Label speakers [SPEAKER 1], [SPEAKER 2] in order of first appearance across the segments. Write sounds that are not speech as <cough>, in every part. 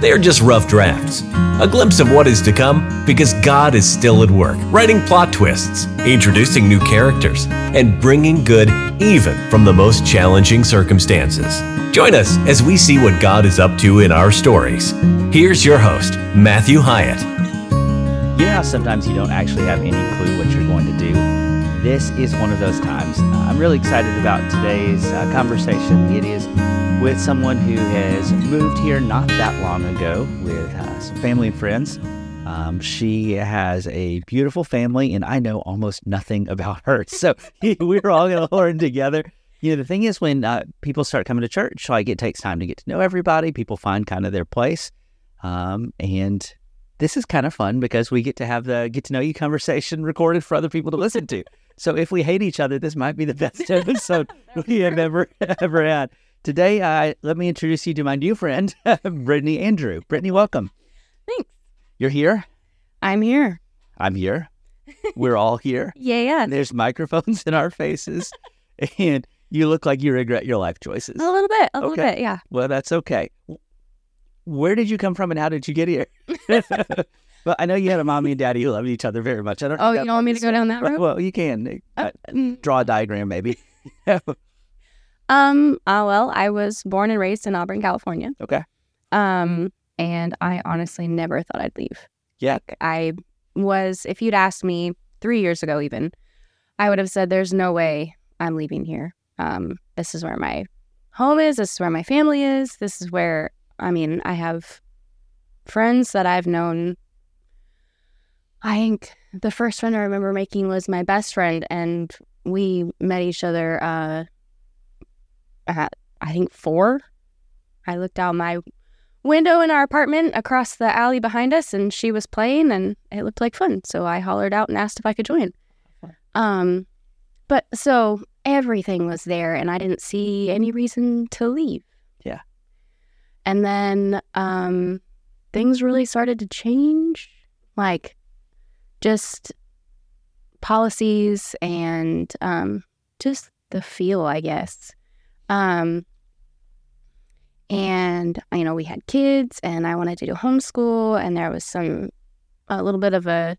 [SPEAKER 1] They are just rough drafts, a glimpse of what is to come because God is still at work, writing plot twists, introducing new characters, and bringing good even from the most challenging circumstances. Join us as we see what God is up to in our stories. Here's your host, Matthew Hyatt.
[SPEAKER 2] You know how sometimes you don't actually have any clue what you're going to do? This is one of those times. Really excited about today's uh, conversation. It is with someone who has moved here not that long ago with uh, some family and friends. Um, she has a beautiful family, and I know almost nothing about her. <laughs> So <laughs> we're all going to learn together. You know, the thing is, when uh, people start coming to church, like it takes time to get to know everybody. People find kind of their place, um, and this is kind of fun because we get to have the get to know you conversation recorded for other people to listen to. So if we hate each other, this might be the <laughs> best episode we have ever <laughs> ever had. Today, uh, let me introduce you to my new friend, <laughs> Britney Andrieu. Britney, welcome.
[SPEAKER 3] Thanks.
[SPEAKER 2] You're here.
[SPEAKER 3] I'm here.
[SPEAKER 2] I'm here. We're all here.
[SPEAKER 3] Yeah, yeah.
[SPEAKER 2] There's microphones in our faces, and you look like you regret your life choices.
[SPEAKER 3] A little bit. A little
[SPEAKER 2] Okay.
[SPEAKER 3] bit. Yeah.
[SPEAKER 2] Well, that's okay. Where did you come from, and how did you get here? Well, I know you had a mommy and daddy who loved each other very much. I don't.
[SPEAKER 3] Oh, you want me to go down that road?
[SPEAKER 2] Well, you can uh,
[SPEAKER 3] Mm.
[SPEAKER 2] draw a diagram, maybe. <laughs>
[SPEAKER 3] Um. Uh, well, I was born and raised in Auburn, California.
[SPEAKER 2] okay.
[SPEAKER 3] Um. And I honestly never thought I'd leave.
[SPEAKER 2] Yeah.
[SPEAKER 3] I was. If you'd asked me three years ago, even, I would have said, "There's no way I'm leaving here. Um. This is where my home is. This is where my family is. This is where. I mean, I have friends that I've known. I think the first friend I remember making was my best friend, and we met each other uh, at I think four. I looked out my window in our apartment across the alley behind us, and she was playing, and it looked like fun. So I hollered out and asked if I could join. Um, but so everything was there, and I didn't see any reason to leave.
[SPEAKER 2] Yeah.
[SPEAKER 3] And then um, things really started to change, like just policies and um, just the feel, I guess. Um, and you know, we had kids, and I wanted to do homeschool, and there was some a little bit of a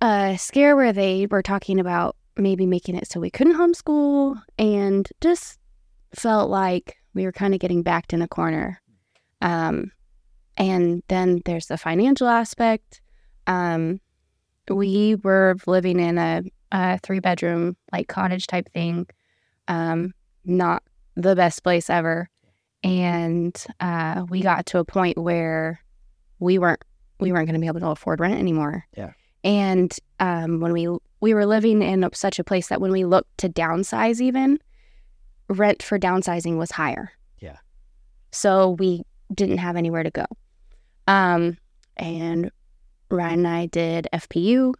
[SPEAKER 3] a scare where they were talking about maybe making it so we couldn't homeschool, and just felt like we were kind of getting backed in a corner. Um, and then there's the financial aspect. Um, we were living in a, a three bedroom like cottage type thing um not the best place ever and uh we got to a point where we weren't we weren't going to be able to afford rent anymore
[SPEAKER 2] Yeah.
[SPEAKER 3] and um when we we were living in such a place that when we looked to downsize even rent for downsizing was higher
[SPEAKER 2] Yeah.
[SPEAKER 3] so we didn't have anywhere to go um and Ryan and I did FPU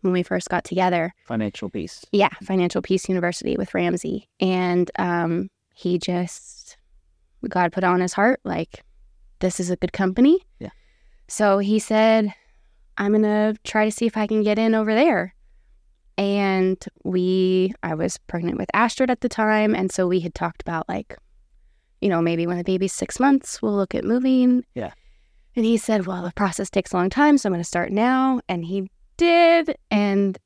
[SPEAKER 3] when we first got together.
[SPEAKER 2] Financial peace.
[SPEAKER 3] Yeah, Financial Peace University with Ramsey. And um, he just, God put on his heart, like, this is a good company.
[SPEAKER 2] Yeah.
[SPEAKER 3] So he said, I'm going to try to see if I can get in over there. And we, I was pregnant with Astrid at the time. And so we had talked about, like, you know, maybe when the baby's six months, we'll look at moving.
[SPEAKER 2] Yeah.
[SPEAKER 3] And he said, well, the process takes a long time. So I'm going to start now. And he did. And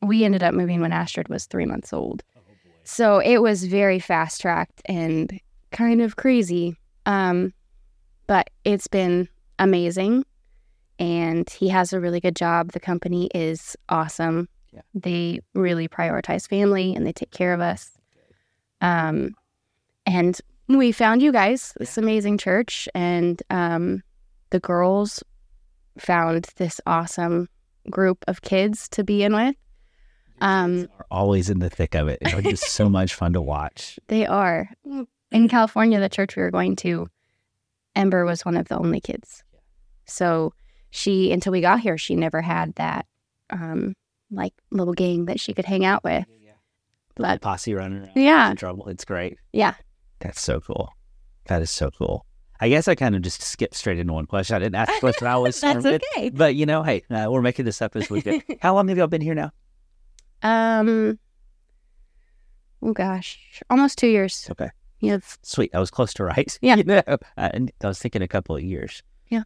[SPEAKER 3] we ended up moving when Astrid was three months old. So it was very fast tracked and kind of crazy. Um, but it's been amazing. And he has a really good job. The company is awesome.
[SPEAKER 2] Yeah.
[SPEAKER 3] They really prioritize family and they take care of us. Um, and we found you guys, this amazing church, and um, the girls found this awesome group of kids to be in with. Um,
[SPEAKER 2] Are always in the thick of it. It's just so <laughs> much fun to watch.
[SPEAKER 3] They are. In California, the church we were going to, Ember was one of the only kids. So she, until we got here, she never had that um, like little gang that she could hang out with. But
[SPEAKER 2] Posse running around.
[SPEAKER 3] Yeah.
[SPEAKER 2] in trouble. It's great.
[SPEAKER 3] yeah,
[SPEAKER 2] That's so cool. That is so cool. I guess I kind of just skipped straight into one question. I didn't ask what I was. <laughs>
[SPEAKER 3] that's
[SPEAKER 2] started
[SPEAKER 3] okay.
[SPEAKER 2] But you know, hey, uh, we're making this up as we go. <laughs> How long have y'all been here now?
[SPEAKER 3] Um, oh gosh, almost two years.
[SPEAKER 2] Okay.
[SPEAKER 3] Yeah,
[SPEAKER 2] Sweet. I was close to right. <laughs>
[SPEAKER 3] Yeah.
[SPEAKER 2] You know, I, I was thinking a couple of years.
[SPEAKER 3] Yeah.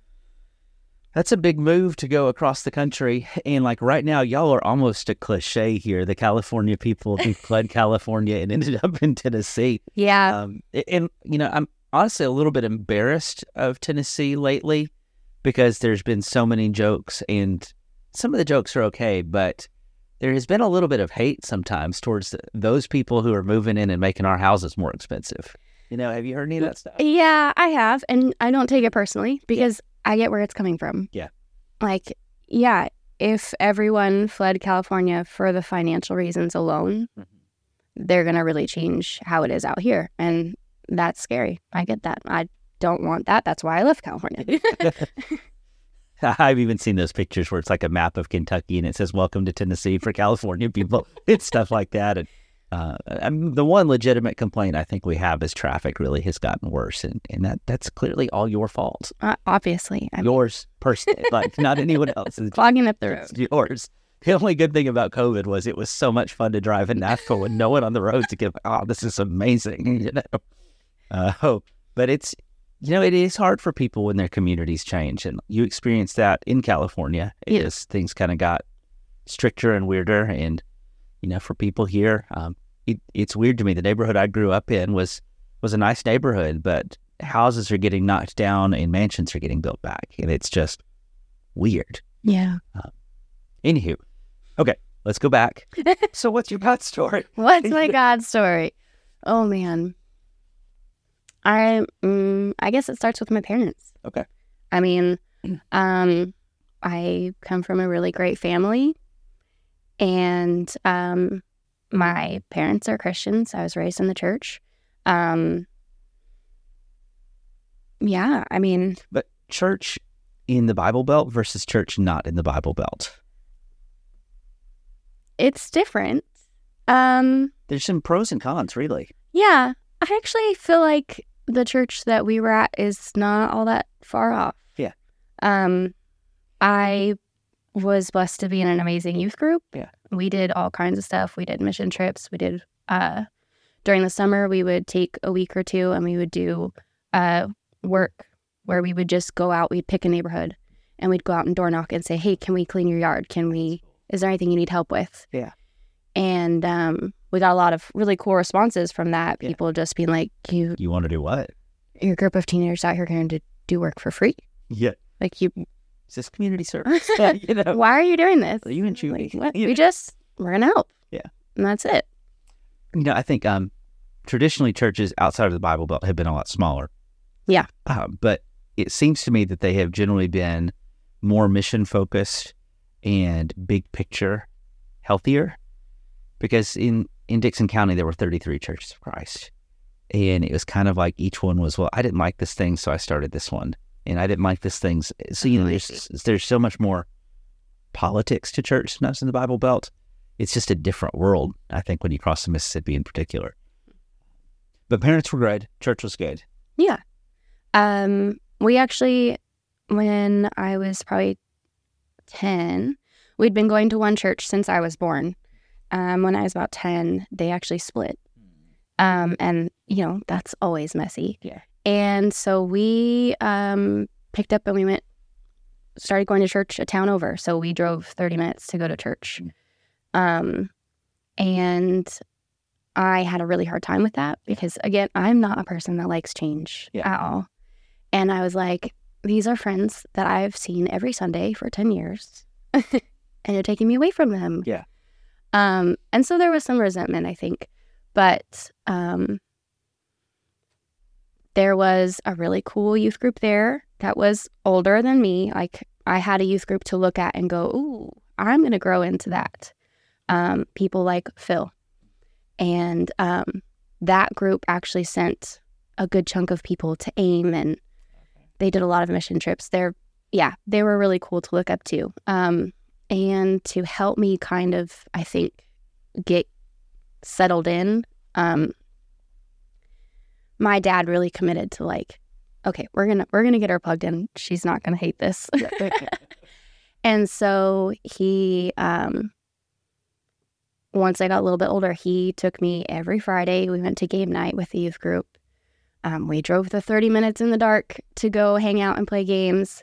[SPEAKER 2] That's a big move to go across the country. And like right now, y'all are almost a cliche here. The California people who fled California and ended up in Tennessee.
[SPEAKER 3] yeah,
[SPEAKER 2] Um, and, you know, I'm honestly a little bit embarrassed of Tennessee lately because there's been so many jokes, and some of the jokes are okay, but there has been a little bit of hate sometimes towards those people who are moving in and making our houses more expensive. You know, have you heard any of that stuff?
[SPEAKER 3] yeah. I have, and I don't take it personally because I get where it's coming from.
[SPEAKER 2] Yeah.
[SPEAKER 3] like yeah, if everyone fled California for the financial reasons alone,
[SPEAKER 2] Mhm.
[SPEAKER 3] they're gonna really change how it is out here, and that's scary. I get that. I don't want that. That's why I left California. <laughs>
[SPEAKER 2] I've even seen those pictures where it's like a map of Kentucky and it says "Welcome to Tennessee" for California people. <laughs> it's stuff like that. And uh, I mean, the one legitimate complaint I think we have is traffic really has gotten worse, and, and that that's clearly all your fault.
[SPEAKER 3] uh, obviously, I'm
[SPEAKER 2] yours personally, like not anyone <laughs> else's.
[SPEAKER 3] clogging up the road.
[SPEAKER 2] It's yours. The only good thing about COVID was it was so much fun to drive in Nashville with no one on the road to give. Oh, this is amazing, you know. Uh, <laughs> oh, but it's you know it is hard for people when their communities change, and you experienced that in California
[SPEAKER 3] Yeah.
[SPEAKER 2] as things kind of got stricter and weirder, and you know for people here, um, it, it's weird to me. The neighborhood I grew up in was was a nice neighborhood, but houses are getting knocked down and mansions are getting built back, and it's just weird.
[SPEAKER 3] Yeah.
[SPEAKER 2] Anywho, okay, let's go back. <laughs> so, what's your <laughs> God story?
[SPEAKER 3] What's my God story? Oh man. I mm, I guess it starts with my parents.
[SPEAKER 2] Okay.
[SPEAKER 3] I mean, um, I come from a really great family, and um, my parents are Christians. I was raised in the church. Um, yeah, I mean,
[SPEAKER 2] But church in the Bible Belt versus church not in the Bible Belt.
[SPEAKER 3] it's different. Um,
[SPEAKER 2] There's some pros and cons, really.
[SPEAKER 3] Yeah, I actually feel like the church that we were at is not all that far off.
[SPEAKER 2] Yeah.
[SPEAKER 3] Um, I was blessed to be in an amazing youth group.
[SPEAKER 2] Yeah.
[SPEAKER 3] We did all kinds of stuff. We did mission trips. We did uh during the summer we would take a week or two and we would do uh work where we would just go out, we'd pick a neighborhood and we'd go out and door knock and say, Hey, can we clean your yard? Can we is there anything you need help with?
[SPEAKER 2] Yeah.
[SPEAKER 3] And um we got a lot of really cool responses from that.
[SPEAKER 2] Yeah.
[SPEAKER 3] People just being like, You
[SPEAKER 2] You want to do what?
[SPEAKER 3] your group of teenagers out here going to do work for free.
[SPEAKER 2] Yeah.
[SPEAKER 3] Like you
[SPEAKER 2] Is this community service? <laughs> you know,
[SPEAKER 3] why are you doing this?
[SPEAKER 2] Are you and
[SPEAKER 3] Like,
[SPEAKER 2] Chewy?
[SPEAKER 3] what?
[SPEAKER 2] You
[SPEAKER 3] We just we're gonna help.
[SPEAKER 2] Yeah.
[SPEAKER 3] And that's it.
[SPEAKER 2] you know, I think um, traditionally churches outside of the Bible Belt have been a lot smaller.
[SPEAKER 3] Yeah.
[SPEAKER 2] Uh, but it seems to me that they have generally been more mission focused and big picture healthier. Because in, in Dickson County, there were 33 churches of Christ. And it was kind of like each one was, well, I didn't like this thing, so I started this one. And I didn't like this thing. So, you know, there's, there's so much more politics to church than us in the Bible Belt. It's just a different world, I think, when you cross the Mississippi in particular. But parents were good. Church was good.
[SPEAKER 3] Yeah. Um, we actually, when I was probably 10, we'd been going to one church since I was born. Um, when I was about 10, they actually split. Um, and, you know, that's always messy.
[SPEAKER 2] Yeah.
[SPEAKER 3] And so we um, picked up and we went, started going to church a town over. So we drove 30 minutes to go to church. Um, and I had a really hard time with that because, again, I'm not a person that likes change
[SPEAKER 2] Yeah.
[SPEAKER 3] at all. And I was like, these are friends that I've seen every Sunday for 10 years, <laughs> and you're taking me away from them.
[SPEAKER 2] Yeah.
[SPEAKER 3] Um, and so there was some resentment, I think. But um, there was a really cool youth group there that was older than me. Like, I had a youth group to look at and go, ooh, I'm going to grow into that. Um, people like Phil. And um, that group actually sent a good chunk of people to AIM and they did a lot of mission trips. They're, yeah, they were really cool to look up to. Um, and to help me kind of, I think, get settled in, um, my dad really committed to like, okay, we're gonna we're gonna get her plugged in. She's not gonna hate this. <laughs> and so he um once I got a little bit older, he took me every Friday. We went to game night with the youth group. Um, we drove the 30 minutes in the dark to go hang out and play games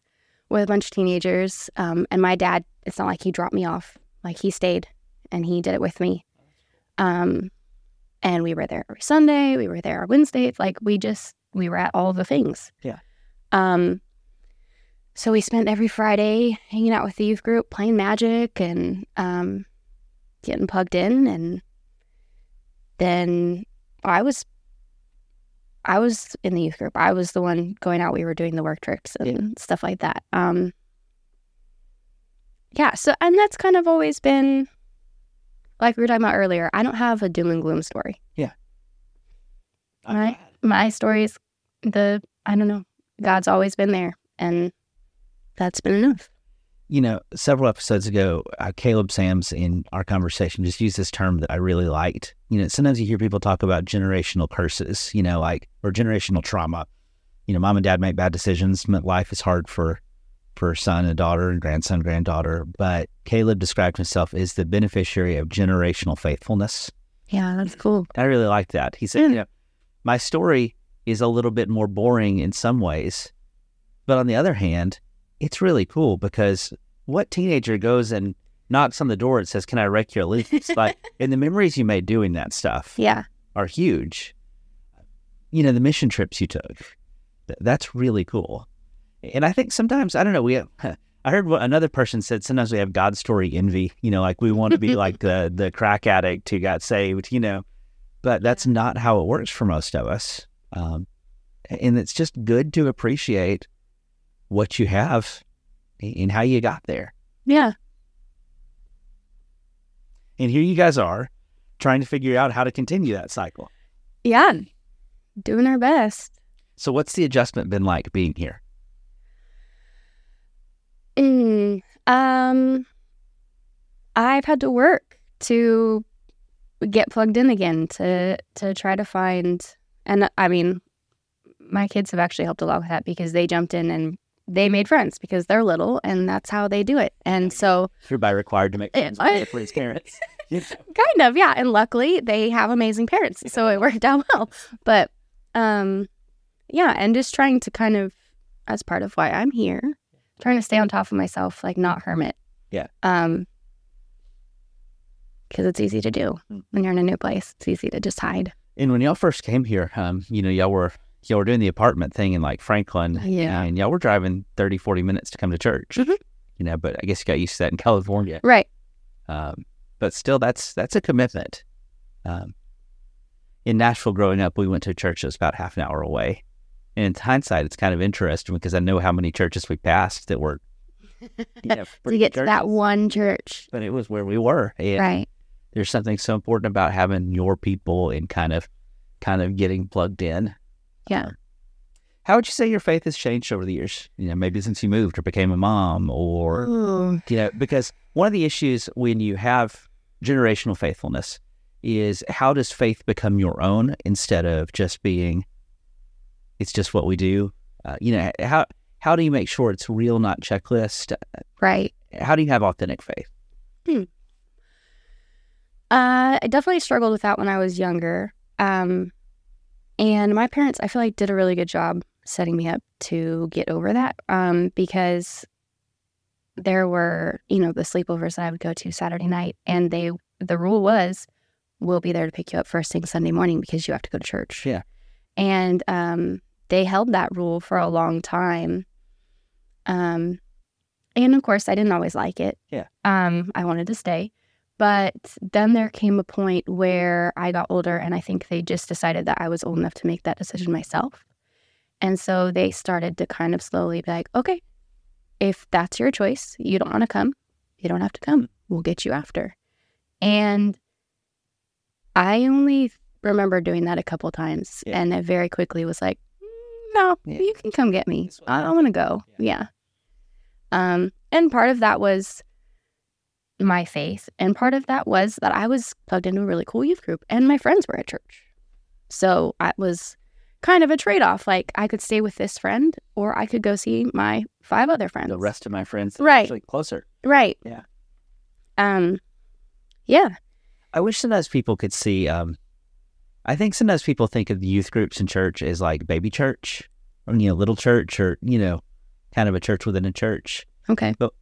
[SPEAKER 3] with a bunch of teenagers. Um, and my dad, it's not like he dropped me off, like he stayed and he did it with me. Um, and we were there every Sunday. We were there on Wednesday. Like we just, we were at all the things.
[SPEAKER 2] Yeah.
[SPEAKER 3] Um, so we spent every Friday hanging out with the youth group, playing magic and um, getting plugged in. And then I was I was in the youth group. I was the one going out. We were doing the work trips and
[SPEAKER 2] Yeah.
[SPEAKER 3] stuff like that. Um, yeah. So, and that's kind of always been, like we were talking about earlier. I don't have a doom and gloom story.
[SPEAKER 2] I'm
[SPEAKER 3] Right.
[SPEAKER 2] glad.
[SPEAKER 3] My story is the I don't know. God's always been there, and that's been enough.
[SPEAKER 2] You know, several episodes ago, uh, Caleb Sams in our conversation just used this term that I really liked. You know, sometimes you hear people talk about generational curses, you know, like, or generational trauma. You know, mom and dad make bad decisions. m- Life is hard for, for son and daughter and grandson, granddaughter. But Caleb described himself as the beneficiary of generational faithfulness.
[SPEAKER 3] Yeah, that's cool.
[SPEAKER 2] I really like that. He said, you know, my story is a little bit more boring in some ways, but on the other hand, it's really cool because what teenager goes and knocks on the door and says, "Can I wreck your <laughs> leaf?" It's like, and the memories you made doing that stuff
[SPEAKER 3] Yeah,
[SPEAKER 2] are huge. You know, the mission trips you took, th- that's really cool. And I think sometimes I don't know. We have, <laughs> I heard what another person said. Sometimes we have God story envy. You know, like we want to be <laughs> like the the crack addict who got saved. You know, but that's not how it works for most of us. Um, and it's just good to appreciate what you have and how you got there.
[SPEAKER 3] yeah,
[SPEAKER 2] And here you guys are trying to figure out how to continue that cycle.
[SPEAKER 3] yeah. Doing our best.
[SPEAKER 2] So, what's the adjustment been like being here?
[SPEAKER 3] Mm, um, I've had to work to get plugged in again to to try to find, and I mean, my kids have actually helped a lot with that because they jumped in and they made friends because they're little and that's how they do it. And so,
[SPEAKER 2] Hereby required to make friends with his <laughs> parents. <laughs>
[SPEAKER 3] Kind of, yeah. And luckily, they have amazing parents, so it worked out well. But, um, yeah, and just trying to kind of, as part of why I'm here, trying to stay on top of myself, like not hermit.
[SPEAKER 2] Yeah.
[SPEAKER 3] Um, because it's easy to do
[SPEAKER 2] Mm.
[SPEAKER 3] when you're in a new place. It's easy to just hide.
[SPEAKER 2] And when y'all first came here, um, you know, y'all were y'all were doing the apartment thing in like Franklin.
[SPEAKER 3] Yeah.
[SPEAKER 2] And y'all were driving 30, 40 minutes to come to church.
[SPEAKER 3] Mhm.
[SPEAKER 2] You know, but I guess you got used to that in California.
[SPEAKER 3] Right.
[SPEAKER 2] Um, but still, that's that's a commitment. Um, in Nashville, growing up, we went to a church that was about half an hour away. And in hindsight, it's kind of interesting because I know how many churches we passed that were <laughs> you know,
[SPEAKER 3] to get
[SPEAKER 2] good
[SPEAKER 3] to that one church.
[SPEAKER 2] But it was where we were. And
[SPEAKER 3] Right.
[SPEAKER 2] there's something so important about having your people and kind of kind of getting plugged in.
[SPEAKER 3] Yeah.
[SPEAKER 2] Um, how would you say your faith has changed over the years? You know, maybe since you moved or became a mom or
[SPEAKER 3] Ooh.
[SPEAKER 2] you know, because one of the issues when you have generational faithfulness is how does faith become your own instead of just being it's just what we do? Uh, you know, how how do you make sure it's real, not checklist?
[SPEAKER 3] Right.
[SPEAKER 2] How do you have authentic faith?
[SPEAKER 3] Uh, I definitely struggled with that when I was younger. Um, and my parents, I feel like, did a really good job setting me up to get over that. Um, because there were, you know, the sleepovers that I would go to Saturday night, and they, the rule was, we'll be there to pick you up first thing Sunday morning because you have to go to church.
[SPEAKER 2] Yeah.
[SPEAKER 3] And um, they held that rule for a long time. Um, and of course, I didn't always like it.
[SPEAKER 2] Yeah.
[SPEAKER 3] Um, I wanted to stay. But then there came a point where I got older, and I think they just decided that I was old enough to make that decision myself. And so they started to kind of slowly be like, okay, if that's your choice, you don't want to come, you don't have to come. We'll get you after. And I only remember doing that a couple times,
[SPEAKER 2] Yeah.
[SPEAKER 3] and it very quickly was like, "Mm, no,
[SPEAKER 2] Yeah.
[SPEAKER 3] you can come get me. I, I want to go. Yeah. Um, and part of that was my faith. And part of that was that I was plugged into a really cool youth group and my friends were at church. So it was kind of a trade off. Like I could stay with this friend or I could go see my five other friends.
[SPEAKER 2] The rest of my friends,
[SPEAKER 3] Right.
[SPEAKER 2] actually closer.
[SPEAKER 3] Right.
[SPEAKER 2] Yeah.
[SPEAKER 3] Um, yeah.
[SPEAKER 2] I wish sometimes people could see. Um, I think sometimes people think of the youth groups in church as like baby church, or you know, little church, or you know, kind of a church within a church.
[SPEAKER 3] Okay.
[SPEAKER 2] But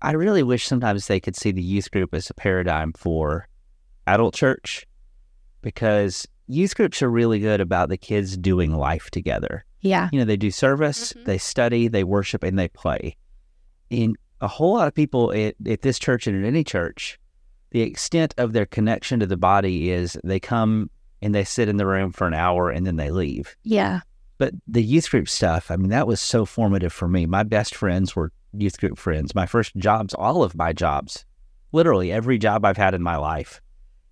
[SPEAKER 2] I really wish sometimes they could see the youth group as a paradigm for adult church, because youth groups are really good about the kids doing life together.
[SPEAKER 3] Yeah.
[SPEAKER 2] You know, they do service,
[SPEAKER 3] Mhm.
[SPEAKER 2] they study, they worship, and they play. In a whole lot of people at, at this church and at any church, the extent of their connection to the body is they come and they sit in the room for an hour and then they leave.
[SPEAKER 3] Yeah.
[SPEAKER 2] But the youth group stuff, I mean, that was so formative for me. My best friends were youth group friends. My first jobs, all of my jobs, literally every job I've had in my life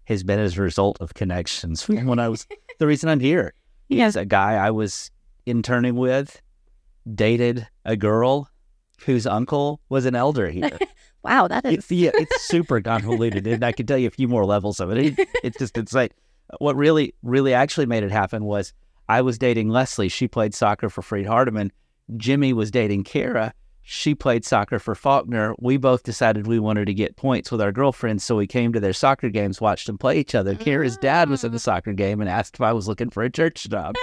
[SPEAKER 2] has been as a result of connections from when I was <laughs> the reason I'm here
[SPEAKER 3] Yes.
[SPEAKER 2] a guy I was interning with dated a girl whose uncle was an elder here. <laughs>
[SPEAKER 3] Wow. That is.
[SPEAKER 2] it's, yeah, it's super convoluted, and I can tell you a few more levels of it. it it's just insane. What really, really actually made it happen was I was dating Leslie. She played soccer for Freed Hardeman. Jimmy was dating Kara. She played soccer for Faulkner. We both decided we wanted to get points with our girlfriends, so we came to their soccer games, watched them play each other. Kara's dad was in the soccer game and asked if I was looking for a church job.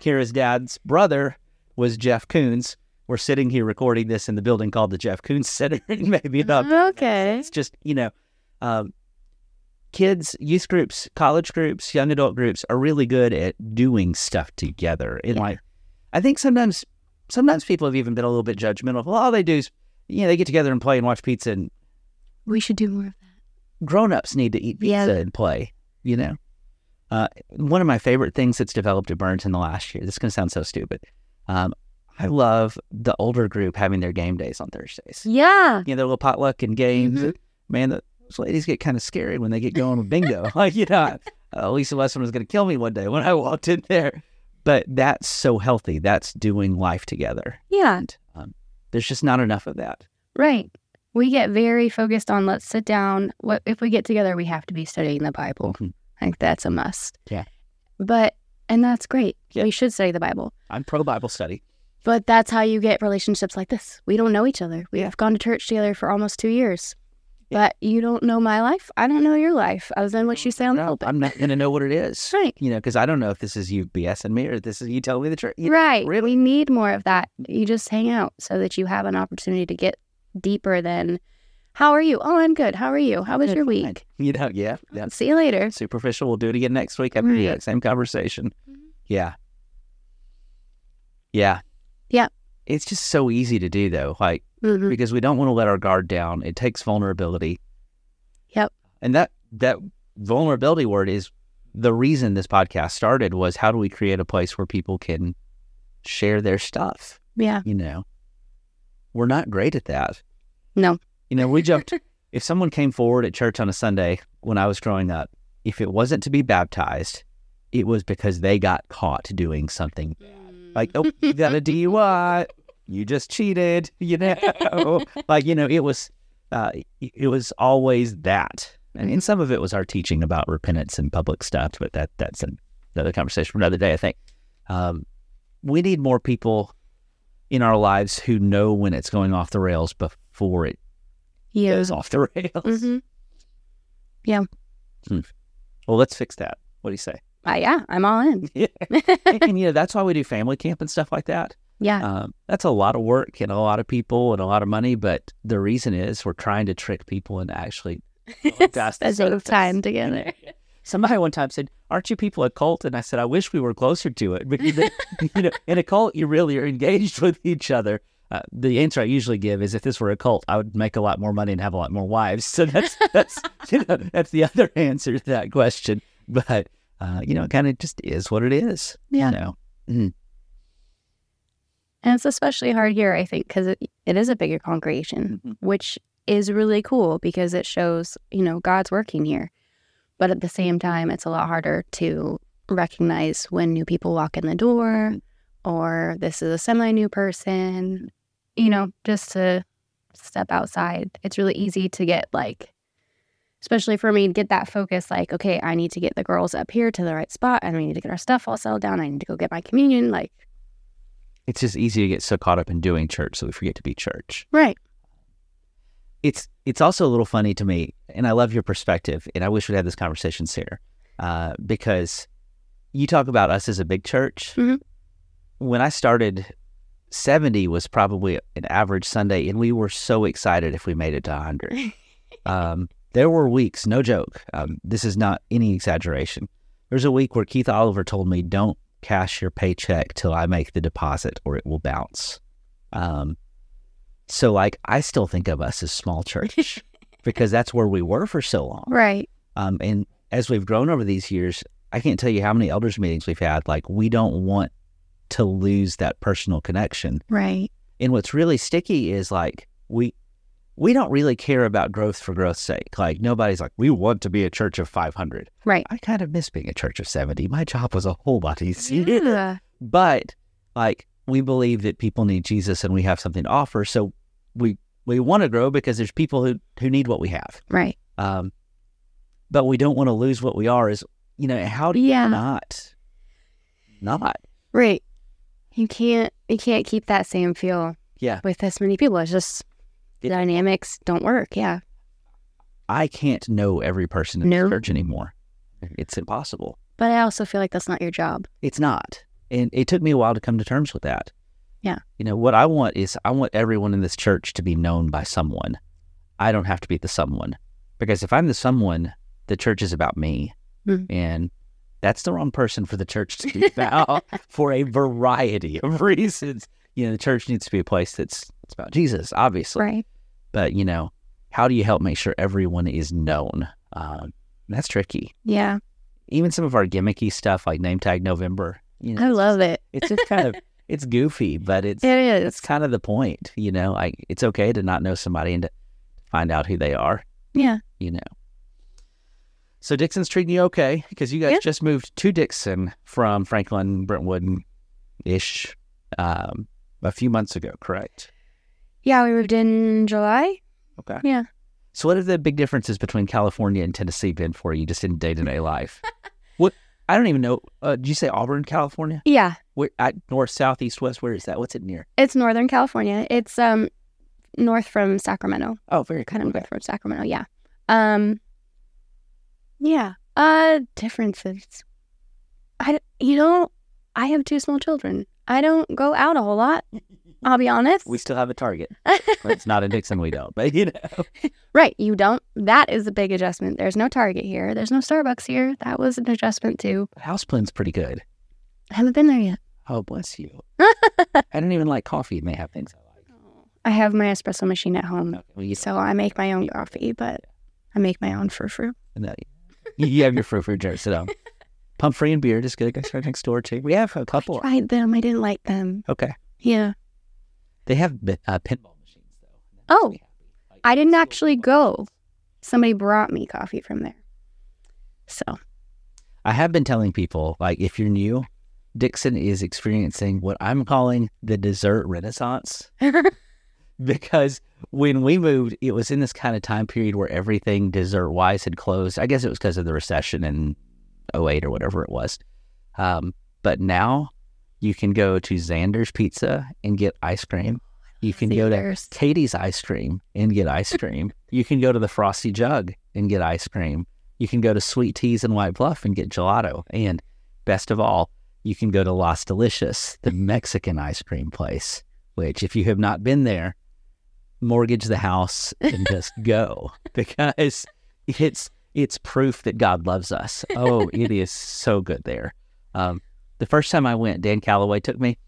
[SPEAKER 2] Kara's dad's brother was Jeff Coons. We're sitting here recording this in the building called the Jeff Coons Center, <laughs> maybe about
[SPEAKER 3] Okay.
[SPEAKER 2] it's just you know um, kids youth groups college groups young adult groups are really good at doing stuff together and
[SPEAKER 3] Yeah.
[SPEAKER 2] like i think sometimes sometimes people have even been a little bit judgmental well, all they do is you know they get together and play and watch pizza and
[SPEAKER 3] We should do more of that.
[SPEAKER 2] grown-ups need to eat pizza
[SPEAKER 3] Yeah.
[SPEAKER 2] and play you know uh, one of my favorite things that's developed at burns in the last year this is going to sound so stupid um, i love the older group having their game days on thursdays
[SPEAKER 3] Yeah.
[SPEAKER 2] you know, their little potluck and games.
[SPEAKER 3] Mhm.
[SPEAKER 2] Man, the, those ladies get kind of scary when they get going with bingo. <laughs> like, you know, uh, Lisa Westman was going to kill me one day when I walked in there. But that's so healthy. That's doing life together.
[SPEAKER 3] Yeah.
[SPEAKER 2] And um, there's just not enough of that.
[SPEAKER 3] Right. We get very focused on let's sit down. What if we get together? We have to be studying the Bible.
[SPEAKER 2] Mhm.
[SPEAKER 3] Like that's a must.
[SPEAKER 2] Yeah.
[SPEAKER 3] But and that's great.
[SPEAKER 2] Yeah.
[SPEAKER 3] We should study the Bible.
[SPEAKER 2] I'm pro Bible study.
[SPEAKER 3] But that's how you get relationships like this. We don't know each other. We have gone to church together for almost two years.
[SPEAKER 2] Yeah.
[SPEAKER 3] But you don't know my life. I don't know your life, other than what you say on the
[SPEAKER 2] No,
[SPEAKER 3] pulpit.
[SPEAKER 2] I'm not going to know what it is. <laughs>
[SPEAKER 3] Right.
[SPEAKER 2] You know, because I don't know if this is you BSing me or this is you telling me the truth. You know,
[SPEAKER 3] Right.
[SPEAKER 2] really?
[SPEAKER 3] We need more of that. You just hang out so that you have an opportunity to get deeper than how are you? Oh, I'm good. How are you? How was
[SPEAKER 2] Good,
[SPEAKER 3] your
[SPEAKER 2] fine.
[SPEAKER 3] week?
[SPEAKER 2] You know, yeah. That's
[SPEAKER 3] See you later.
[SPEAKER 2] superficial. We'll do it again next week. Have the
[SPEAKER 3] Right.
[SPEAKER 2] exact same conversation.
[SPEAKER 3] Mhm.
[SPEAKER 2] Yeah. Yeah.
[SPEAKER 3] Yeah.
[SPEAKER 2] It's just so easy to do though. Like
[SPEAKER 3] Mhm.
[SPEAKER 2] because we don't want to let our guard down. It takes vulnerability.
[SPEAKER 3] Yep.
[SPEAKER 2] And that that vulnerability word is the reason this podcast started was how do we create a place where people can share their stuff,
[SPEAKER 3] Yeah.
[SPEAKER 2] you know. We're not great at that.
[SPEAKER 3] No.
[SPEAKER 2] You know, we jumped if someone came forward at church on a Sunday when I was growing up, if it wasn't to be baptized, it was because they got caught doing something bad. like, oh, you got a <laughs> DUI, you just cheated, <laughs> you know, like you know, it was, uh, it was always that, and, and some of it was our teaching about repentance and public stuff, but that that's another conversation for another day. I think um, we need more people in our lives who know when it's going off the rails before it
[SPEAKER 3] yeah.
[SPEAKER 2] goes off the <laughs> rails.
[SPEAKER 3] hmm Yeah.
[SPEAKER 2] Well, let's fix that. What do you say?
[SPEAKER 3] Uh, yeah, I'm all in. <laughs>
[SPEAKER 2] Yeah. and you know that's why we do family camp and stuff like that.
[SPEAKER 3] Yeah.
[SPEAKER 2] Um, that's a lot of work and a lot of people and a lot of money, but the reason is we're trying to trick people into actually going past the
[SPEAKER 3] Spending time together. <laughs>
[SPEAKER 2] Somebody one time said, "Aren't you people a cult?" And I said, "I wish we were closer to it because <laughs> you know, in a cult, you really are engaged <laughs> with each other." Uh, the answer I usually give is, "If this were a cult, I would make a lot more money and have a lot more wives." So that's that's you know, that's the other answer to that question. But uh, you know, it kind of just is what it is.
[SPEAKER 3] Yeah.
[SPEAKER 2] You know?
[SPEAKER 3] And it's especially hard here, I think, because it, it is a bigger congregation,
[SPEAKER 2] Mhm.
[SPEAKER 3] which is really cool because it shows, you know, God's working here. But at the same time, it's a lot harder to recognize when new people walk in the door or this is a semi new person, you know, just to step outside. It's really easy to get like especially for me to get that focus like, okay, I need to get the girls up here to the right spot. and we need to get our stuff all settled down. I need to go get my communion. Like,
[SPEAKER 2] It's just easy to get so caught up in doing church so we forget to be church.
[SPEAKER 3] right.
[SPEAKER 2] It's it's also a little funny to me, and I love your perspective, and I wish we'd had this conversation sooner, uh, because you talk about us as a big church.
[SPEAKER 3] Mhm.
[SPEAKER 2] When I started, seventy was probably an average Sunday, and we were so excited if we made it to hundred. <laughs> um, there were weeks, no joke. Um, this is not any exaggeration. There's a week where Keith Oliver told me, "Don't cash your paycheck till I make the deposit, or it will bounce." Um, so, like, I still think of us as small church <laughs> because that's where we were for so long.
[SPEAKER 3] Right.
[SPEAKER 2] Um, and as we've grown over these years, I can't tell you how many elders meetings we've had. Like, we don't want to lose that personal connection.
[SPEAKER 3] Right.
[SPEAKER 2] And what's really sticky is like we we don't really care about growth for growth's sake. Like nobody's like, we want to be a church of 500.
[SPEAKER 3] Right.
[SPEAKER 2] I kind of miss being a church of 70. My job was a whole lot easier.
[SPEAKER 3] Yeah.
[SPEAKER 2] But like we believe that people need Jesus and we have something to offer. So we we want to grow because there's people who who need what we have.
[SPEAKER 3] Right.
[SPEAKER 2] Um, but we don't want to lose what we are. Is you know how do you
[SPEAKER 3] Yeah.
[SPEAKER 2] not not
[SPEAKER 3] Right. You can't you can't keep that same feel
[SPEAKER 2] yeah
[SPEAKER 3] with this many people. It's just the dynamics don't work. Yeah.
[SPEAKER 2] I can't know every person in
[SPEAKER 3] No.
[SPEAKER 2] the church anymore. It's impossible.
[SPEAKER 3] But I also feel like that's not your job.
[SPEAKER 2] It's not. And it took me a while to come to terms with that.
[SPEAKER 3] Yeah.
[SPEAKER 2] You know, what I want is I want everyone in this church to be known by someone. I don't have to be the someone. Because if I'm the someone, the church is about me.
[SPEAKER 3] Mhm.
[SPEAKER 2] And that's the wrong person for the church to be <laughs> about for a variety of reasons. You know, the church needs to be a place that's it's about Jesus, obviously.
[SPEAKER 3] Right.
[SPEAKER 2] But, you know, how do you help make sure everyone is known? Um, that's tricky.
[SPEAKER 3] Yeah.
[SPEAKER 2] Even some of our gimmicky stuff like Name Tag November. You know,
[SPEAKER 3] I love it.
[SPEAKER 2] it's just kind of <laughs> it's goofy, but it's
[SPEAKER 3] It
[SPEAKER 2] it's kind of the point. You know, like it's okay to not know somebody and to find out who they are.
[SPEAKER 3] Yeah.
[SPEAKER 2] You know. So Dickson's treating you okay because you guys
[SPEAKER 3] Yeah.
[SPEAKER 2] just moved to Dickson from Franklin, Brentwood, ish, um, a few months ago, correct?
[SPEAKER 3] Yeah, we moved in July.
[SPEAKER 2] Okay.
[SPEAKER 3] Yeah.
[SPEAKER 2] So, what are the big differences between California and Tennessee been for you, just in day to day life? <laughs> what I don't even know. Uh, did you say Auburn, California?
[SPEAKER 3] Yeah.
[SPEAKER 2] Where, at north, south, east, west? Where is that? What's it near?
[SPEAKER 3] It's Northern California. It's um north from Sacramento.
[SPEAKER 2] Oh, very
[SPEAKER 3] Kind
[SPEAKER 2] cool.
[SPEAKER 3] of north from Sacramento. Yeah. Um Yeah. Uh differences. I you know, I have two small children. I don't go out a whole lot. I'll be honest.
[SPEAKER 2] We still have a Target. <laughs> It's not in Dickson. We don't, but you know. <laughs>
[SPEAKER 3] right, you don't. That is a big adjustment. There's no Target here. There's no Starbucks here. That was an adjustment too.
[SPEAKER 2] Houseplan's pretty good.
[SPEAKER 3] I haven't been there yet.
[SPEAKER 2] Oh, bless you. <laughs> I don't even like coffee. It may have things I like.
[SPEAKER 3] I have my espresso machine at home.
[SPEAKER 2] Okay. Well, you,
[SPEAKER 3] So I make my own coffee, but I make my own frou frou.
[SPEAKER 2] no, you have your frou frou jar. Sit down. Pump free and beer. Just go guys right next door too. We have a couple.
[SPEAKER 3] Tried them. I didn't like them.
[SPEAKER 2] Okay.
[SPEAKER 3] Yeah.
[SPEAKER 2] They have uh, pinball machines though.
[SPEAKER 3] Oh. I didn't actually go. Somebody brought me coffee from there. So
[SPEAKER 2] I have been telling people, like, if you're new, Dickson is experiencing what I'm calling the dessert renaissance. <laughs> because when we moved, it was in this kind of time period where everything dessert wise had closed. I guess it was because of the recession in 08 or whatever it was. Um, but now you can go to Xander's Pizza and get ice cream. You can go to Katie's Ice Cream and get ice cream. you can go to the Frosty Jug and get ice cream. You can go to Sweet Teas and White Bluff and get gelato. And best of all, you can go to Las Delicious, the Mexican ice cream place, which, if you have not been there, mortgage the house and just <laughs> go because it's it's proof that God loves us. Oh, it is so good there. Um, the first time I went, Dan Calloway took me,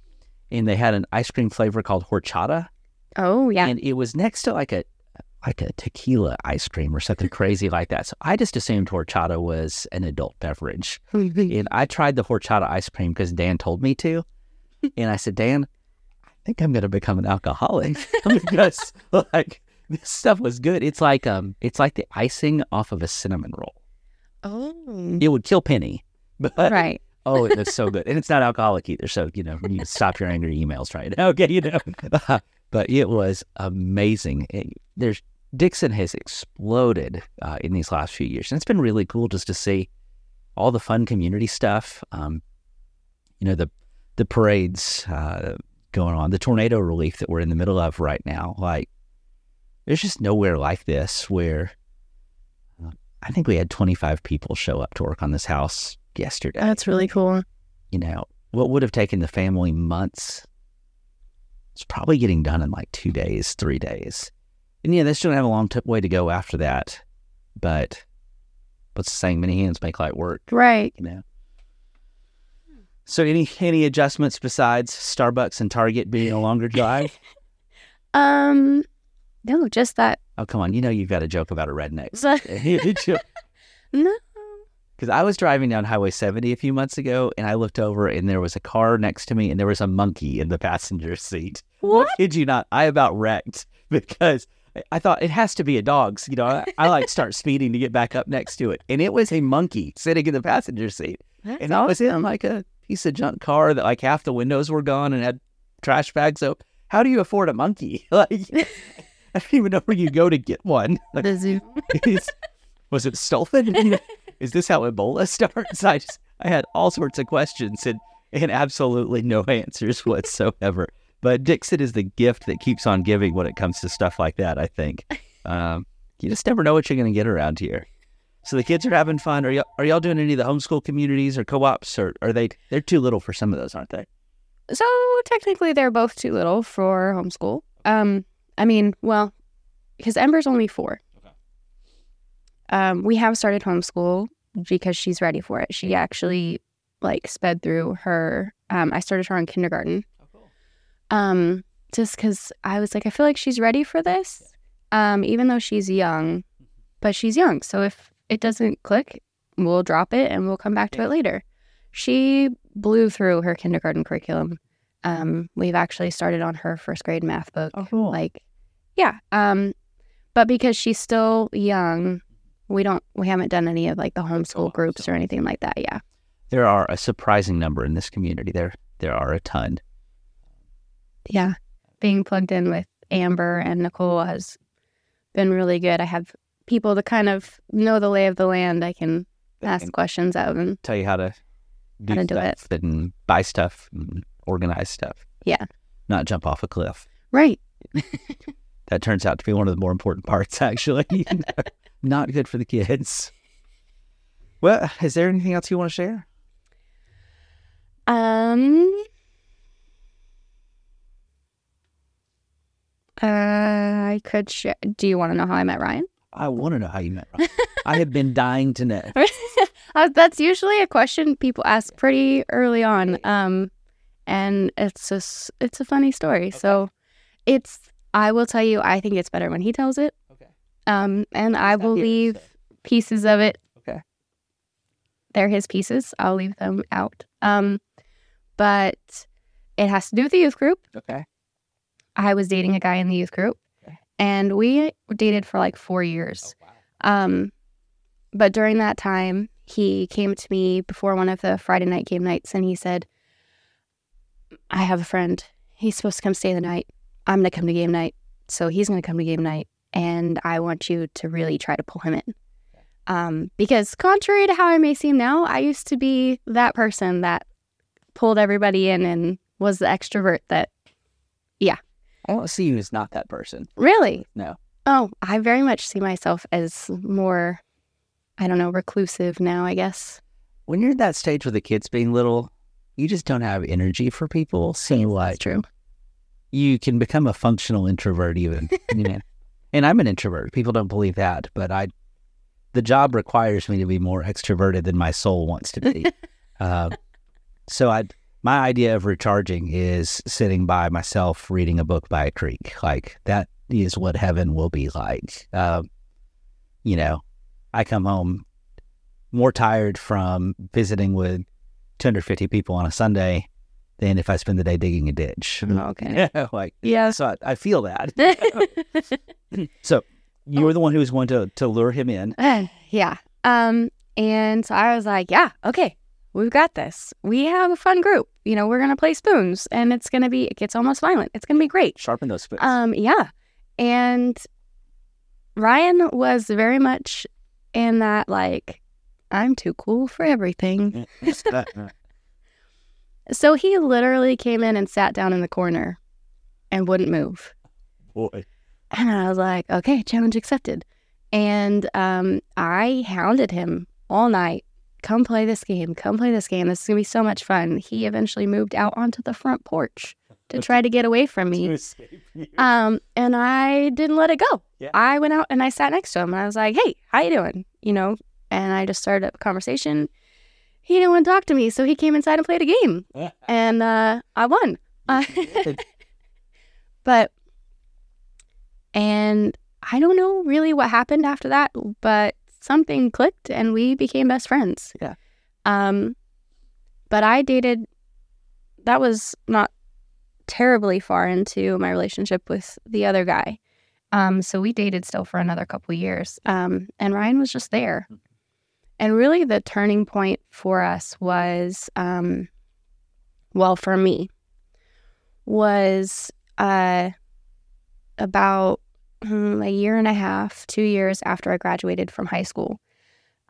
[SPEAKER 2] and they had an ice cream flavor called horchata,
[SPEAKER 3] oh yeah.
[SPEAKER 2] and it was next to like a like a tequila ice cream or something <laughs> crazy like that. So I just assumed horchata was an adult beverage. <laughs> And I tried the horchata ice cream because Dan told me to. And I said, Dan, I think I'm going to become an alcoholic <laughs> because like this stuff was good. It's like um, it's like the icing off of a cinnamon roll.
[SPEAKER 3] oh.
[SPEAKER 2] It would kill Penny, but
[SPEAKER 3] Right.
[SPEAKER 2] Oh, it was so good, and it's not alcoholic either. So you know, you stop your angry emails right <laughs> now. Okay, you know, <laughs> but it was amazing. It- there's Dickson has exploded uh, in these last few years, and it's been really cool just to see all the fun community stuff. Um, you know the the parades uh, going on, the tornado relief that we're in the middle of right now. Like, there's just nowhere like this where uh, I think we had 25 people show up to work on this house yesterday.
[SPEAKER 3] That's really cool.
[SPEAKER 2] You know, what would have taken the family months, it's probably getting done in like two days, three days. And yeah, they still have a long t- way to go after that. But what's the saying? Many hands make light work.
[SPEAKER 3] Right.
[SPEAKER 2] You know. So any any adjustments besides Starbucks and Target being a longer drive? <laughs>
[SPEAKER 3] Um, no, just that.
[SPEAKER 2] oh come on, you know you've got a joke about a redneck. <laughs> <laughs>
[SPEAKER 3] no.
[SPEAKER 2] Because I was driving down Highway 70 a few months ago, and I looked over, and there was a car next to me, and there was a monkey in the <laughs> passenger seat.
[SPEAKER 3] What?
[SPEAKER 2] Kid you not? I about wrecked <laughs> because I- thought it has to be a dog's. You know, I, I like <laughs> start speeding to get back up next to it, and it was a monkey sitting in the passenger seat,
[SPEAKER 3] That's
[SPEAKER 2] and I was in like a piece of junk car that like half the windows were gone and had trash bags. So how do you afford a monkey? Like I don't even know where you go to get one. Like,
[SPEAKER 3] the zoo.
[SPEAKER 2] was it stolen? Is this how Ebola <laughs> starts? I just I had all sorts of questions and and absolutely no <laughs> answers whatsoever. But Dickson is the gift that keeps on giving when it comes to stuff like that. I think <laughs> um, you just never know what you're going to get around here. So the kids are having fun. Are y'all are y'all doing any of the homeschool communities or co-ops, or are they? They're too little for some of those, aren't they?
[SPEAKER 3] So technically, they're both too little for homeschool. Um, I mean, well, because Ember's only four. Um, we have started homeschool because she's ready for it. She actually like sped through her. Um, I started her in kindergarten. Um, just because I was like, I feel like she's ready for this. Um, even though she's young, but she's young. So if it doesn't click, we'll drop it and we'll come back to it later. She blew through her kindergarten curriculum. Um, we've actually started on her first grade math book.
[SPEAKER 2] Oh, cool.
[SPEAKER 3] Like, yeah. Um, but because she's still young, we don't we haven't done any of like the homeschool groups or anything like that. Yeah.
[SPEAKER 2] There are a surprising number in this community. There there are a ton.
[SPEAKER 3] Yeah. Being plugged in with Amber and Nicole has been really good. I have people to kind of know the lay of the land. I can ask
[SPEAKER 2] can
[SPEAKER 3] questions of and
[SPEAKER 2] tell you how to do,
[SPEAKER 3] How to do it.
[SPEAKER 2] and buy stuff and organize stuff.
[SPEAKER 3] Yeah.
[SPEAKER 2] Not jump off a cliff.
[SPEAKER 3] right. <laughs>
[SPEAKER 2] That turns out to be one of the more important parts, actually. <laughs> Not good for the kids. Well, is there anything else you want to share?
[SPEAKER 3] Um. Uh, I could share. Do you want to know how I met Ryan?
[SPEAKER 2] I want to know how you met Ryan. I have been <laughs> dying to know.
[SPEAKER 3] Uh, that's usually a question people ask pretty early on. Um, and it's just it's a funny story. So, it's I will tell you. I think it's better when he tells it. Um, and I will leave pieces of it.
[SPEAKER 2] Okay.
[SPEAKER 3] They're his pieces. I'll leave them out. Um, but it has to do with the youth group.
[SPEAKER 2] Okay.
[SPEAKER 3] I was dating a guy in the youth group,
[SPEAKER 2] Okay.
[SPEAKER 3] and we dated for like four years. Um, but during that time, he came to me before one of the Friday night game nights, and he said, "I have a friend. He's supposed to come stay the night. I'm gonna come to game night, so he's gonna come to game night, and I want you to really try to pull him in." Um, because contrary to how I may seem now, I used to be that person that pulled everybody in and was the extrovert that yeah.
[SPEAKER 2] I don't see you as not that person.
[SPEAKER 3] really
[SPEAKER 2] No.
[SPEAKER 3] Oh, I very much see myself as more, I don't know, reclusive now, I guess.
[SPEAKER 2] When you're at that stage with the kids being little, you just don't have energy for people. So like
[SPEAKER 3] true.
[SPEAKER 2] you can become a functional introvert even. you know. <laughs> And I'm an introvert. People don't believe that, but I the job requires me to be more extroverted than my soul wants to be. <laughs> uh, so I my idea of recharging is sitting by myself reading a book by a creek. Like that is what heaven will be like. Um, you know, I come home more tired from visiting with 250 people on a Sunday than if I spend the day digging a ditch.
[SPEAKER 3] Okay. <laughs>
[SPEAKER 2] Yeah, like
[SPEAKER 3] Yes.
[SPEAKER 2] so I, I feel that. <laughs> <laughs> So you were the one who was going to to lure him in. <sighs>
[SPEAKER 3] yeah. Um, and so I was like, yeah, okay, we've got this. We have a fun group. You know, we're gonna play spoons, and it's gonna be. It gets almost violent. It's gonna be great.
[SPEAKER 2] Sharpen those spoons.
[SPEAKER 3] Um, yeah. And Ryan was very much in that like I'm too cool for everything. So he literally came in and sat down in the corner and wouldn't move.
[SPEAKER 2] Boy.
[SPEAKER 3] And I was like, okay, challenge accepted. And um, I hounded him all night. Come play this game. Come play this game. This is going to be so much fun. He eventually moved out onto the front porch to try to get away from <laughs> me. Um, and I didn't let it go.
[SPEAKER 2] Yeah.
[SPEAKER 3] I went out and I sat next to him and I was like, hey, how you doing? You know, and I just started a conversation. He didn't want to talk to me, so he came inside and played a game and uh, I won. Uh, <laughs> but and I don't know really what happened after that, but something clicked and we became best friends.
[SPEAKER 2] Yeah.
[SPEAKER 3] Um, but I dated. That was not terribly far into my relationship with the other guy. Um, so we dated still for another couple years. Um, and Ryan was just there. And really, the turning point for us was, um, well, for me, was uh, about mm, a year and a half, two years after I graduated from high school.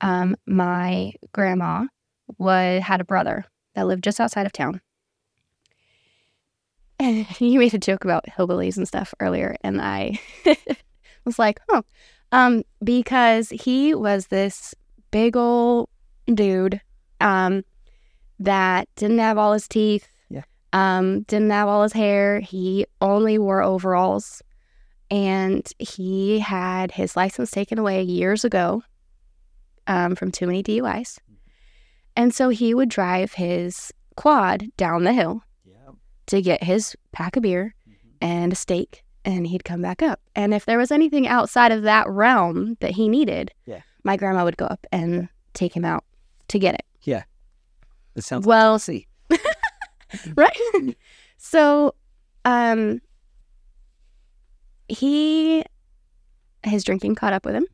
[SPEAKER 3] Um, my grandma was, had a brother that lived just outside of town. <laughs> And you made a joke about hillbillies and stuff earlier, and I <laughs> was like, oh, um, because he was this big old dude um, that didn't have all his teeth,
[SPEAKER 2] Yeah.
[SPEAKER 3] um, didn't have all his hair. He only wore overalls, and he had his license taken away years ago um, from too many DUIs. And so he would drive his quad down the hill
[SPEAKER 2] Yeah.
[SPEAKER 3] to get his pack of beer and a steak and he'd come back up. And if there was anything outside of that realm that he needed,
[SPEAKER 2] Yeah.
[SPEAKER 3] My grandma would go up and take him out to get it. Yeah.
[SPEAKER 2] It sounds
[SPEAKER 3] Well-
[SPEAKER 2] like see. <laughs>
[SPEAKER 3] Right? so um he his drinking caught up with him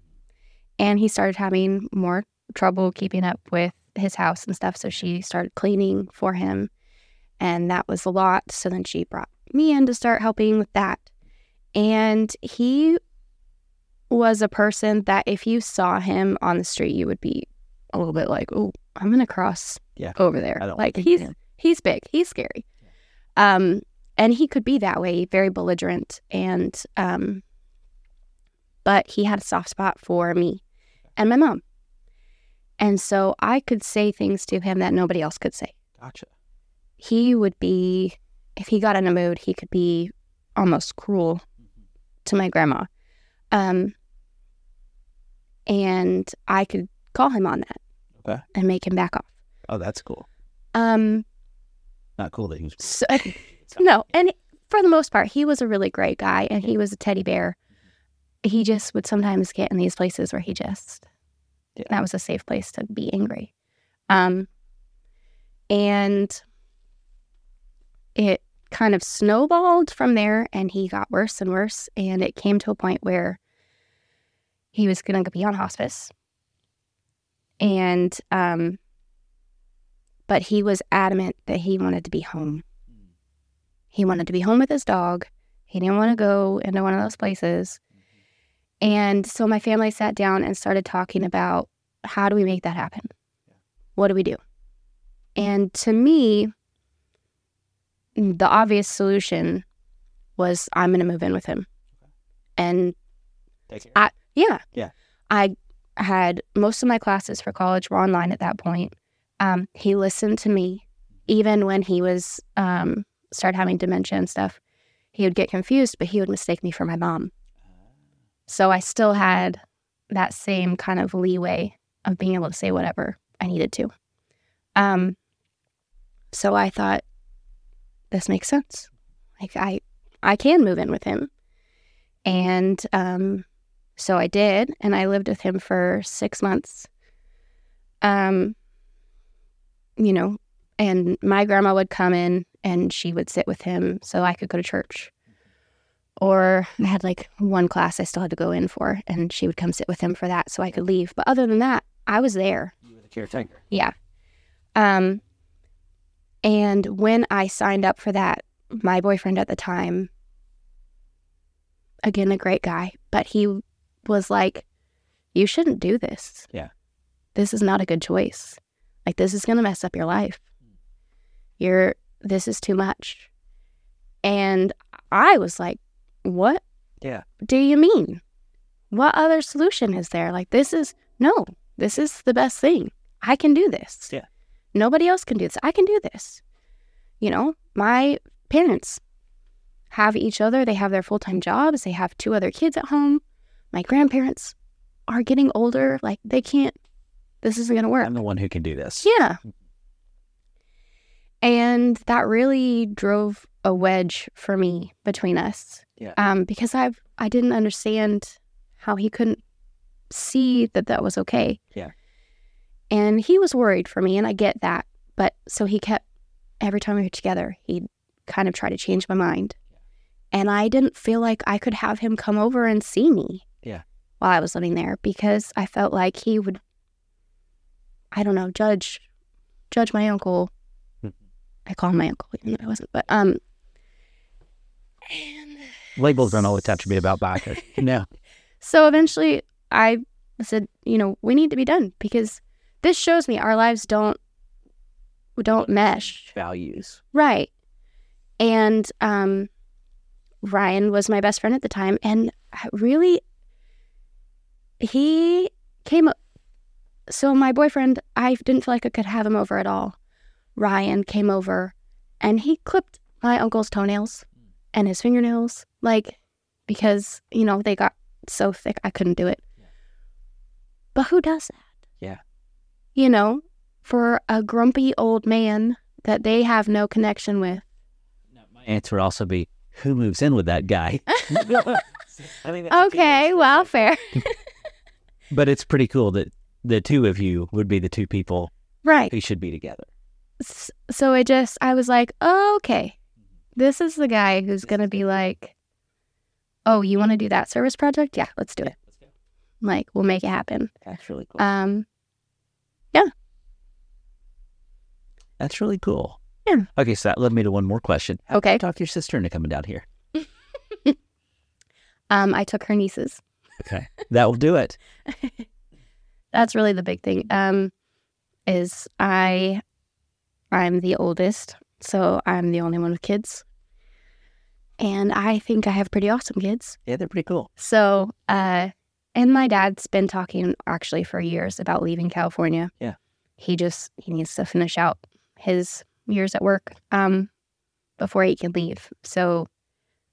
[SPEAKER 3] and he started having more trouble keeping up with his house and stuff. So she started cleaning for him and that was a lot. So then she brought me in to start helping with that. And he was a person that if you saw him on the street, you would be a little bit like, oh, I'm to cross
[SPEAKER 2] Yeah.
[SPEAKER 3] over there. Like he's
[SPEAKER 2] him.
[SPEAKER 3] he's big, he's scary. Um, and he could be that way, very belligerent, and um, but he had a soft spot for me and my mom, and so I could say things to him that nobody else could say.
[SPEAKER 2] Gotcha.
[SPEAKER 3] He would be, if he got in a mood, he could be almost cruel to my grandma, um, and I could call him on that
[SPEAKER 2] Okay.
[SPEAKER 3] and make him back off.
[SPEAKER 2] Oh, that's cool.
[SPEAKER 3] Um,
[SPEAKER 2] Not cool that he was.
[SPEAKER 3] so, <laughs> no, and for the most part, he was a really great guy, and he was a teddy bear. He just would sometimes get in these places where he just
[SPEAKER 2] Yeah.
[SPEAKER 3] that was a safe place to be angry, um, and it kind of snowballed from there, and he got worse and worse, and it came to a point where he was going to be on hospice, and um, but he was adamant that he wanted to be home. Hmm. He wanted to be home with his dog. He didn't want to go into one of those places. Mm-hmm. And so my family sat down and started talking about how do we make that happen? What do we do? And to me, mm, the obvious solution was I'm going to move in with him. And
[SPEAKER 2] Take care.
[SPEAKER 3] I, yeah.
[SPEAKER 2] Yeah.
[SPEAKER 3] I had most of my classes for college were online at that point. Um, he listened to me even when he was um, started having dementia and stuff. He would get confused, but he would mistake me for my mom. So I still had that same kind of leeway of being able to say whatever I needed to. Um, so I thought this makes sense. Like I, I can move in with him, and um, so I did, and I lived with him for six months. Um, you know, and my grandma would come in and she would sit with him so I could go to church. Or I had like one class I still had to go in for, and she would come sit with him for that so I could leave. But other than that, I was there.
[SPEAKER 2] You were the caretaker.
[SPEAKER 3] Yeah. Um, and when I signed up for that, my boyfriend at the time, again, a great guy, but he was like, you shouldn't do this.
[SPEAKER 2] Yeah.
[SPEAKER 3] This is not a good choice. Like, this is going to mess up your life. You're, this is too much. And I was like, what
[SPEAKER 2] Yeah.
[SPEAKER 3] do you mean? What other solution is there? Like, this is, no, this is the best thing. I can do this.
[SPEAKER 2] Yeah.
[SPEAKER 3] Nobody else can do this. I can do this. You know, my parents have each other. They have their full time jobs. They have two other kids at home. My grandparents are getting older. Like, they can't, this isn't going to work.
[SPEAKER 2] I'm the one who can do this.
[SPEAKER 3] Yeah. And that really drove a wedge for me between us.
[SPEAKER 2] Yeah.
[SPEAKER 3] Um, because I've I didn't understand how he couldn't see that that was okay.
[SPEAKER 2] Yeah.
[SPEAKER 3] And he was worried for me, and I get that. But so he kept every time we were together, he'd kind of try to change my mind. And I didn't feel like I could have him come over and see me.
[SPEAKER 2] Yeah.
[SPEAKER 3] While I was living there because I felt like he would I don't know, judge judge my uncle.
[SPEAKER 2] Mhm.
[SPEAKER 3] I call him my uncle, even though I wasn't. But um and
[SPEAKER 2] Labels don't always have to be about <laughs> bikers. no.
[SPEAKER 3] so eventually I said, you know, we need to be done because this shows me our lives don't don't mesh.
[SPEAKER 2] Values.
[SPEAKER 3] Right. And um Ryan was my best friend at the time and I really he came up so my boyfriend I didn't feel like I could have him over at all. Ryan came over and he clipped my uncle's toenails and his fingernails like because you know they got so thick I couldn't do it. But who does that?
[SPEAKER 2] Yeah.
[SPEAKER 3] You know, for a grumpy old man that they have no connection with.
[SPEAKER 2] My answer would also be who moves in with that guy? <laughs> <laughs> I mean,
[SPEAKER 3] Okay, well, fair. <laughs>
[SPEAKER 2] But it's pretty cool that the two of you would be the two people
[SPEAKER 3] right.
[SPEAKER 2] who should be together.
[SPEAKER 3] So I just, I was like, oh, okay, this is the guy who's going to be like, oh, you want to do that service project? Yeah, let's do it. Like, we'll make it happen.
[SPEAKER 2] That's really cool.
[SPEAKER 3] Um, yeah.
[SPEAKER 2] That's really cool.
[SPEAKER 3] Yeah.
[SPEAKER 2] Okay, so that led me to one more question. How
[SPEAKER 3] Okay.
[SPEAKER 2] you talk your sister into coming down here? <laughs>
[SPEAKER 3] um, I took her nieces.
[SPEAKER 2] Okay. <laughs> That will do it. <laughs>
[SPEAKER 3] That's really the big thing. Um, is I, I'm the oldest, so I'm the only one with kids, and I think I have pretty awesome kids.
[SPEAKER 2] Yeah, they're pretty cool.
[SPEAKER 3] So, uh, and my dad's been talking actually for years about leaving California.
[SPEAKER 2] Yeah.
[SPEAKER 3] He just he needs to finish out his years at work um before he can leave. So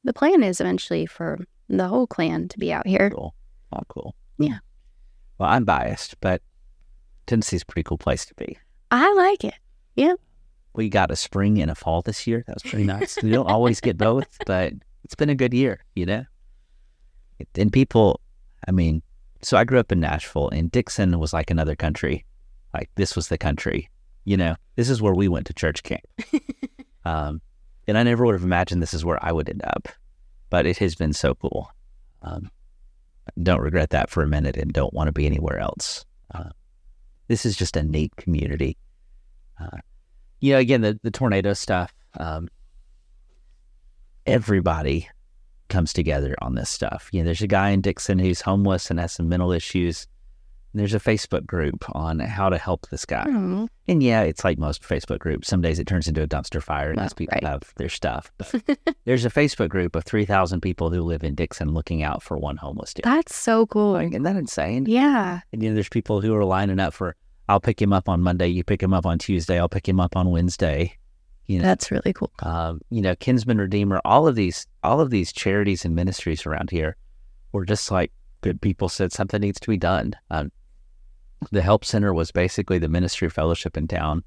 [SPEAKER 3] the plan is eventually for the whole clan to be out here.
[SPEAKER 2] Cool. Oh, cool.
[SPEAKER 3] Yeah.
[SPEAKER 2] Well, I'm biased, but Tennessee's a pretty cool place to be.
[SPEAKER 3] I like it. Yeah.
[SPEAKER 2] We got a spring and a fall this year. That was pretty nice. we don't always get both, <laughs> but it's been a good year, you know? And people, I mean, so I grew up in Nashville and Dickson was like another country. Like this was the country, you know? This is where we went to church camp. <laughs> um, and I never would have imagined this is where I would end up, but it has been so cool. Um, don't regret that for a minute and don't want to be anywhere else. Uh, this is just a neat community. Uh, you know, again, the, the tornado stuff, um, everybody comes together on this stuff. You know, there's a guy in Dickson who's homeless and has some mental issues. There's a Facebook group on how to help this guy.
[SPEAKER 3] Oh,
[SPEAKER 2] And yeah, it's like most Facebook groups. Some days it turns into a dumpster fire and
[SPEAKER 3] Well,
[SPEAKER 2] these people
[SPEAKER 3] right.
[SPEAKER 2] have their stuff. <laughs> But there's a Facebook group of 3,000 people who live in Dickson looking out for one homeless dude.
[SPEAKER 3] that's so cool.
[SPEAKER 2] Like, isn't that insane?
[SPEAKER 3] Yeah.
[SPEAKER 2] And you know, there's people who are lining up for, I'll pick him up on Monday, you pick him up on Tuesday, I'll pick him up on Wednesday. You know,
[SPEAKER 3] That's really cool.
[SPEAKER 2] um, you know, Kinsman Redeemer, all of these, all of these charities and ministries around here were just like good people said something needs to be done. Um, the Help Center was basically the ministry fellowship in town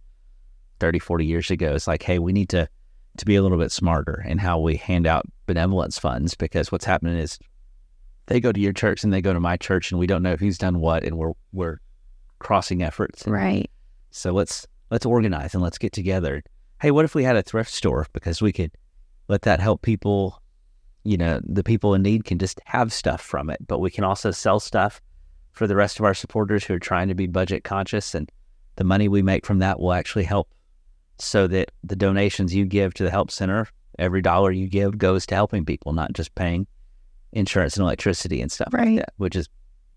[SPEAKER 2] 30, 40 years ago. It's like, hey, we need to, to be a little bit smarter in how we hand out benevolence funds because what's happening is they go to your church and they go to my church and we don't know who's done what and we're, we're crossing efforts.
[SPEAKER 3] Right.
[SPEAKER 2] So let's let's organize and let's get together. Hey, what if we had a thrift store because we could let that help people, you know, the people in need can just have stuff from it, but we can also sell stuff for the rest of our supporters who are trying to be budget conscious and the money we make from that will actually help so that the donations you give to the help center, every dollar you give goes to helping people, not just paying insurance and electricity and stuff
[SPEAKER 3] Right.
[SPEAKER 2] like that, which is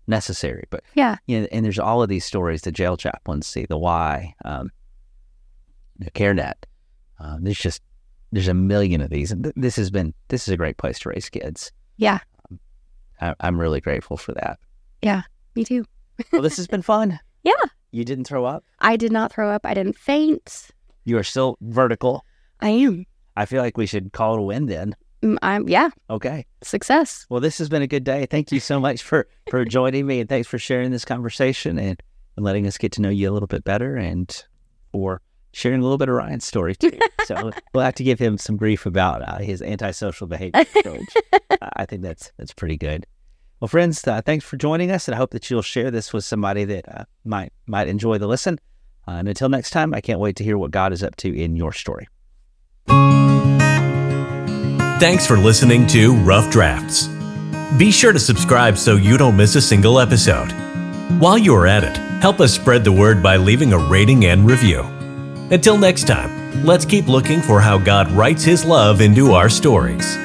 [SPEAKER 2] necessary. But
[SPEAKER 3] Yeah.
[SPEAKER 2] you know, and there's all of these stories the jail chaplains see, the Y, um, the CareNet. Um, there's just there's a million of these, and th- this has been this is a great place to raise kids.
[SPEAKER 3] Yeah.
[SPEAKER 2] I, I'm really grateful for that.
[SPEAKER 3] Me too.
[SPEAKER 2] Well, this has been fun. <laughs>
[SPEAKER 3] Yeah.
[SPEAKER 2] You didn't throw up.
[SPEAKER 3] I did not throw up. I didn't faint.
[SPEAKER 2] You are still vertical.
[SPEAKER 3] I am.
[SPEAKER 2] I feel like we should call it a win then.
[SPEAKER 3] Mm, I'm yeah.
[SPEAKER 2] Okay.
[SPEAKER 3] Success.
[SPEAKER 2] Well, this has been a good day. Thank you so <laughs> much for for joining me, and thanks for sharing this conversation and, and letting us get to know you a little bit better, and for sharing a little bit of Ryan's story too. so <laughs> we'll have to give him some grief about uh, his antisocial behavior. I I think that's that's pretty good. Well, friends, uh, thanks for joining us, and I hope that you'll share this with somebody that uh, might might enjoy the listen. Uh, and until next time, I can't wait to hear what God is up to in your story.
[SPEAKER 1] Thanks for listening to Rough Drafts. Be sure to subscribe so you don't miss a single episode. While you are at it, help us spread the word by leaving a rating and review. Until next time, let's keep looking for how God writes His love into our stories.